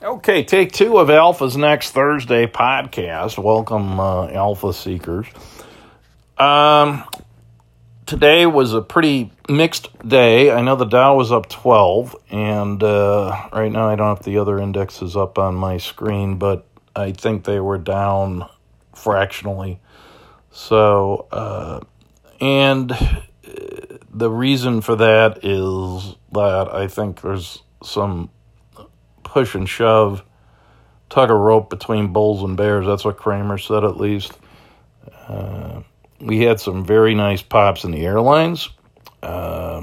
Okay, take two of Alpha's next Thursday podcast. Welcome, uh, Alpha Seekers. Um, today was a pretty mixed day. I know the Dow was up 12, and uh, right now I don't have the other indexes up on my screen, but I think they were down fractionally. So, uh, and the reason for that is that I think there's some push and shove, tug a rope between bulls and bears. That's what Cramer said, at least. Uh, we had some very nice pops in the airlines. Uh,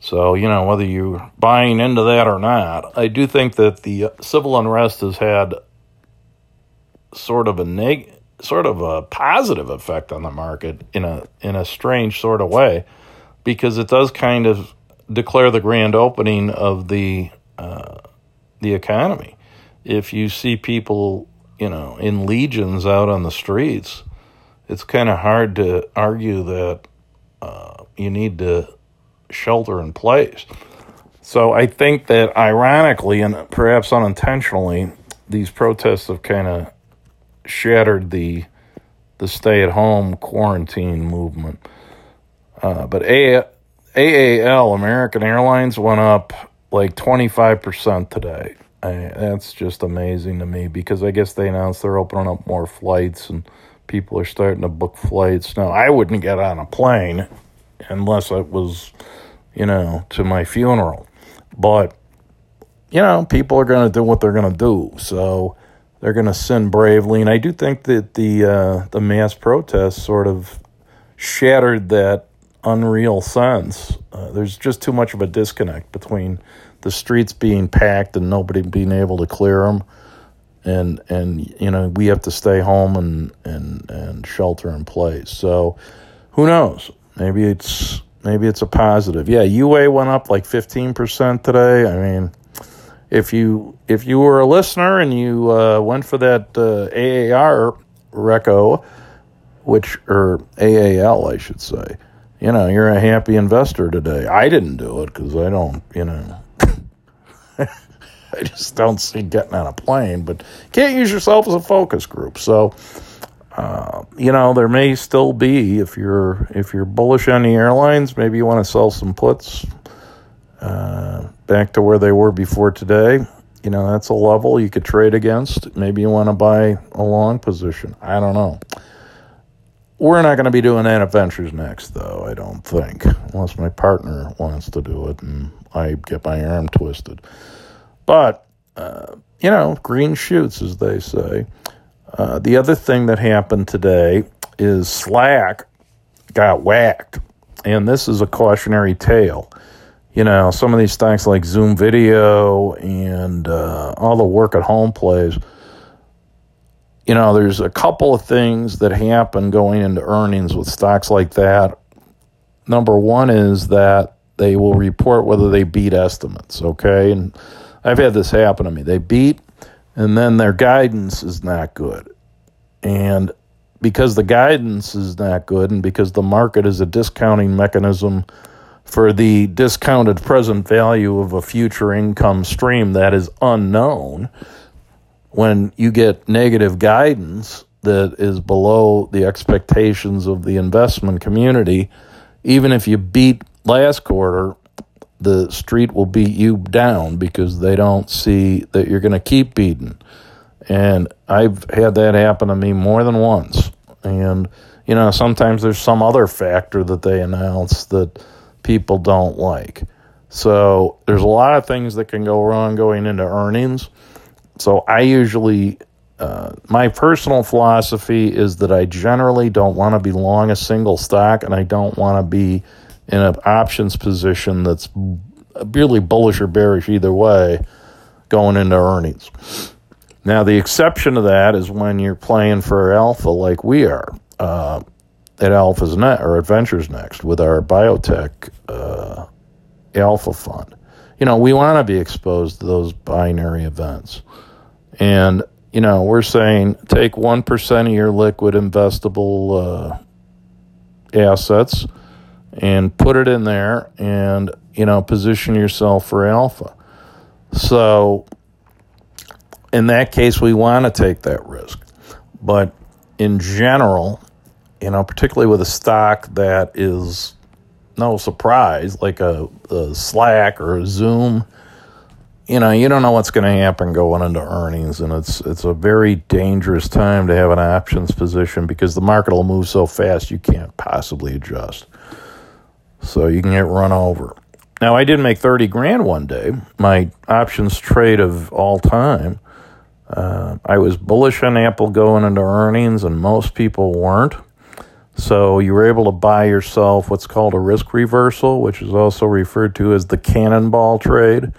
so, you know, whether you're buying into that or not, I do think that the civil unrest has had sort of a neg- sort of a positive effect on the market in a in a strange sort of way because it does kind of declare the grand opening of the uh, the economy. If you see people, you know, in legions out on the streets, it's kind of hard to argue that uh, you need to shelter in place. So I think that ironically and perhaps unintentionally, these protests have kind of shattered the the stay at home quarantine movement. Uh, but A- AAL, American Airlines, went up like 25% today. I, that's just amazing to me because I guess they announced they're opening up more flights and people are starting to book flights. Now, I wouldn't get on a plane unless it was, you know, to my funeral. But, you know, people are going to do what they're going to do. So they're going to sin bravely. And I do think that the, uh, the mass protests sort of shattered that unreal sense. Uh, there's just too much of a disconnect between the streets being packed and nobody being able to clear them, and and you know we have to stay home and and and shelter in place. So who knows? Maybe it's maybe it's a positive. Yeah, UA went up like fifteen percent today. I mean. If you if you were a listener and you uh, went for that uh, AAR reco, which or AAL I should say, you know, you're a happy investor today. I didn't do it because I don't, you know, I just don't see getting on a plane, but can't use yourself as a focus group. So, uh, you know, there may still be if you're if you're bullish on the airlines, maybe you want to sell some puts uh, back to where they were before today. You know, that's a level you could trade against. Maybe you want to buy a long position. I don't know. We're not going to be doing that at Ventures next, though, I don't think, unless my partner wants to do it and I get my arm twisted. But, uh, you know, green shoots, as they say. Uh, the other thing that happened today is Slack got whacked. And this is a cautionary tale. You know, some of these stocks like Zoom Video and uh, all the work at home plays you know, there's a couple of things that happen going into earnings with stocks like that. Number one is that they will report whether they beat estimates, okay? And I've had this happen to me. They beat, and then their guidance is not good. And because the guidance is not good, and because the market is a discounting mechanism for the discounted present value of a future income stream that is unknown, when you get negative guidance that is below the expectations of the investment community, even if you beat last quarter, the street will beat you down because they don't see that you're going to keep beating. And I've had that happen to me more than once. And, you know, sometimes there's some other factor that they announce that people don't like. So there's a lot of things that can go wrong going into earnings. So I usually, uh, my personal philosophy is that I generally don't want to be long a single stock and I don't want to be in an options position that's really bullish or bearish either way going into earnings. Now, the exception to that is when you're playing for alpha like we are uh, at Alpha's Next or Adventures Next with our biotech uh, alpha fund. You know, we want to be exposed to those binary events. And, you know, we're saying take 1% of your liquid investable uh, assets and put it in there and, you know, position yourself for alpha. So, in that case, we want to take that risk. But in general, you know, particularly with a stock that is no surprise, like a, a Slack or a Zoom, you know, you don't know what's going to happen going into earnings, and it's it's a very dangerous time to have an options position because the market will move so fast you can't possibly adjust. So you can get run over. Now I did make thirty grand one day, my options trade of all time. Uh, I was bullish on Apple going into earnings, and most people weren't. So you were able to buy yourself what's called a risk reversal, which is also referred to as the cannonball trade.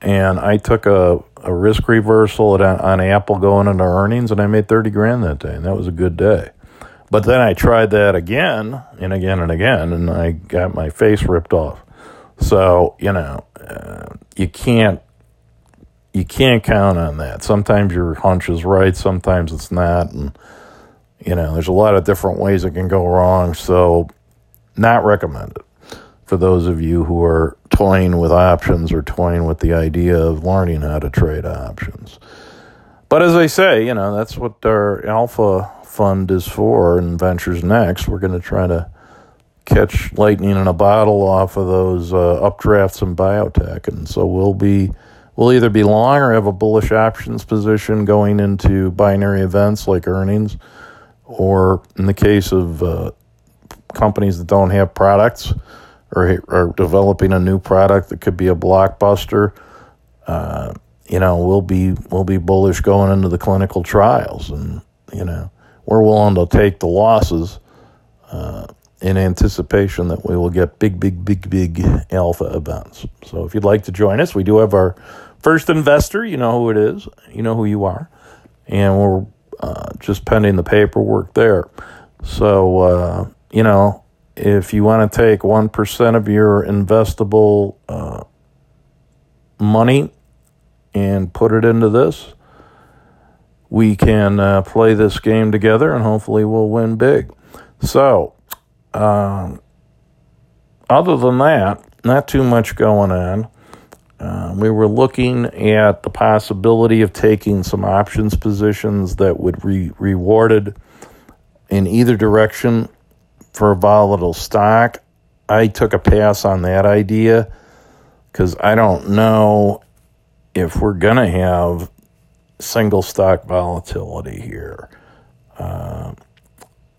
And I took a, a risk reversal at, on Apple going into earnings, and I made 30 grand that day, and that was a good day. But then I tried that again and again and again, and I got my face ripped off. So, you know, uh, you can't you can't count on that. Sometimes your hunch is right, sometimes it's not, and you know there's a lot of different ways it can go wrong. So, not recommended for those of you who are toying with options or toying with the idea of learning how to trade options. But as I say, you know that's what our alpha fund is for, and Ventures Next. We're going to try to catch lightning in a bottle off of those uh, updrafts in biotech, and so we'll be We'll either be long or have a bullish options position going into binary events like earnings, or in the case of uh, companies that don't have products or are developing a new product that could be a blockbuster. Uh, you know, we'll be we'll be bullish going into the clinical trials, and you know, we're willing to take the losses uh, in anticipation that we will get big, big, big, big alpha events. So, if you'd like to join us, we do have our First investor, you know who it is, you know who you are, and we're uh, just pending the paperwork there. So, uh, you know, if you want to take 1% of your investable uh, money and put it into this, we can uh, play this game together and hopefully we'll win big. So, um, other than that, not too much going on. Uh, we were looking at the possibility of taking some options positions that would be rewarded in either direction for a volatile stock. I took a pass on that idea because I don't know if we're going to have single stock volatility here. Uh,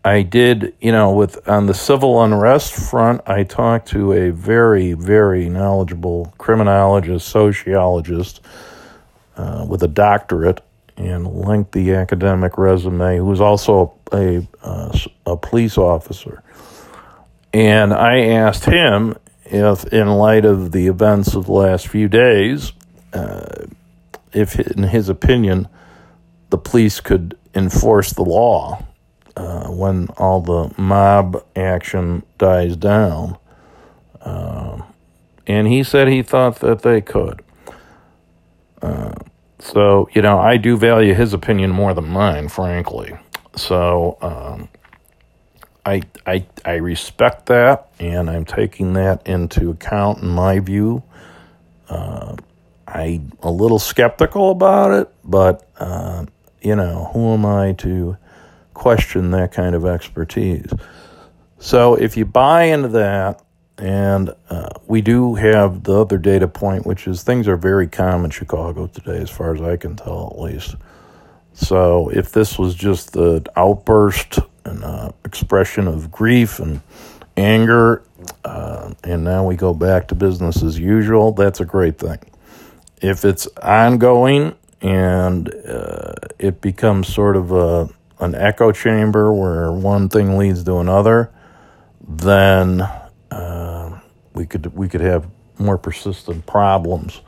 I did, you know, with on the civil unrest front, I talked to a very, very knowledgeable criminologist, sociologist uh, with a doctorate and lengthy academic resume, who was also a, uh, a police officer. And I asked him if, in light of the events of the last few days, uh, if, in his opinion, the police could enforce the law uh, when all the mob action dies down. Uh, and he said he thought that they could. Uh, so, you know, I do value his opinion more than mine, frankly. So, um, I, I, I respect that, and I'm taking that into account in my view. Uh, I'm a little skeptical about it, but, uh, you know, who am I to question that kind of expertise. So if you buy into that, and uh, we do have the other data point, which is things are very calm in Chicago today, as far as I can tell, at least. So if this was just the outburst and uh, expression of grief and anger, uh, and now we go back to business as usual, that's a great thing. If it's ongoing and uh, it becomes sort of a an echo chamber where one thing leads to another, then uh, we could we could have more persistent problems.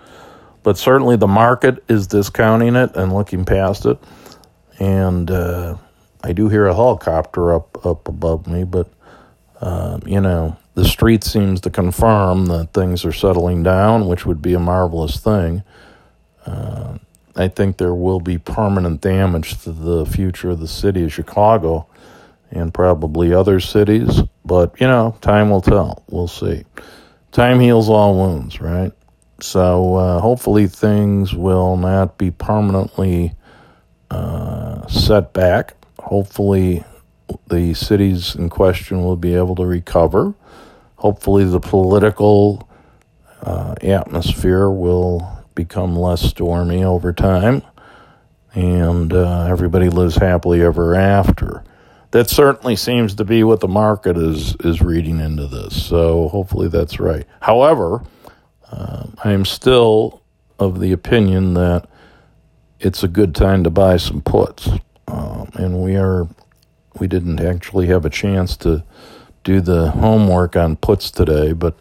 But certainly the market is discounting it and looking past it, and uh, I do hear a helicopter up up above me, but uh, you know the street seems to confirm that things are settling down, which would be a marvelous thing. I think there will be permanent damage to the future of the city of Chicago and probably other cities. But, you know, time will tell. We'll see. Time heals all wounds, right? So uh, hopefully things will not be permanently uh, set back. Hopefully the cities in question will be able to recover. Hopefully the political uh, atmosphere will become less stormy over time, and uh, everybody lives happily ever after. That certainly seems to be what the market is is reading into this. So hopefully that's right. However, uh, I am still of the opinion that it's a good time to buy some puts, um, and we are we didn't actually have a chance to do the homework on puts today, but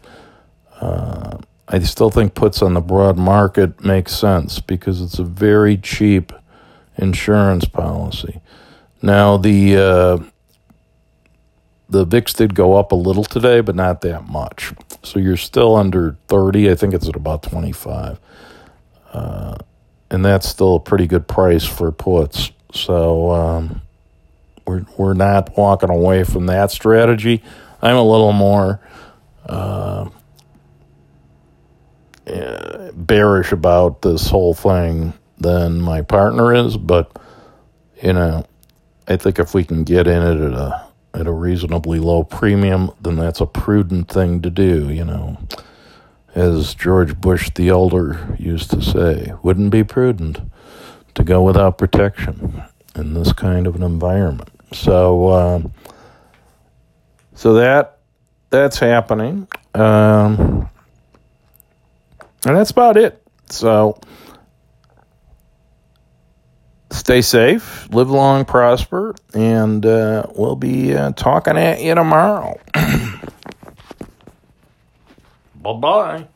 uh, I still think puts on the broad market makes sense because it's a very cheap insurance policy. Now the uh, the VIX did go up a little today, but not that much. So you're still under 30. I think it's at about 25. Uh, and that's still a pretty good price for puts. So um, we're we're not walking away from that strategy. I'm a little more uh, bearish about this whole thing than my partner is, but you know, I think if we can get in it at a at a reasonably low premium, then that's a prudent thing to do. You know, as George Bush the elder used to say, wouldn't be prudent to go without protection in this kind of an environment. So, uh, so that that's happening, um, and that's about it. So, stay safe, live long, prosper, and uh, we'll be uh, talking at you tomorrow. bye bye.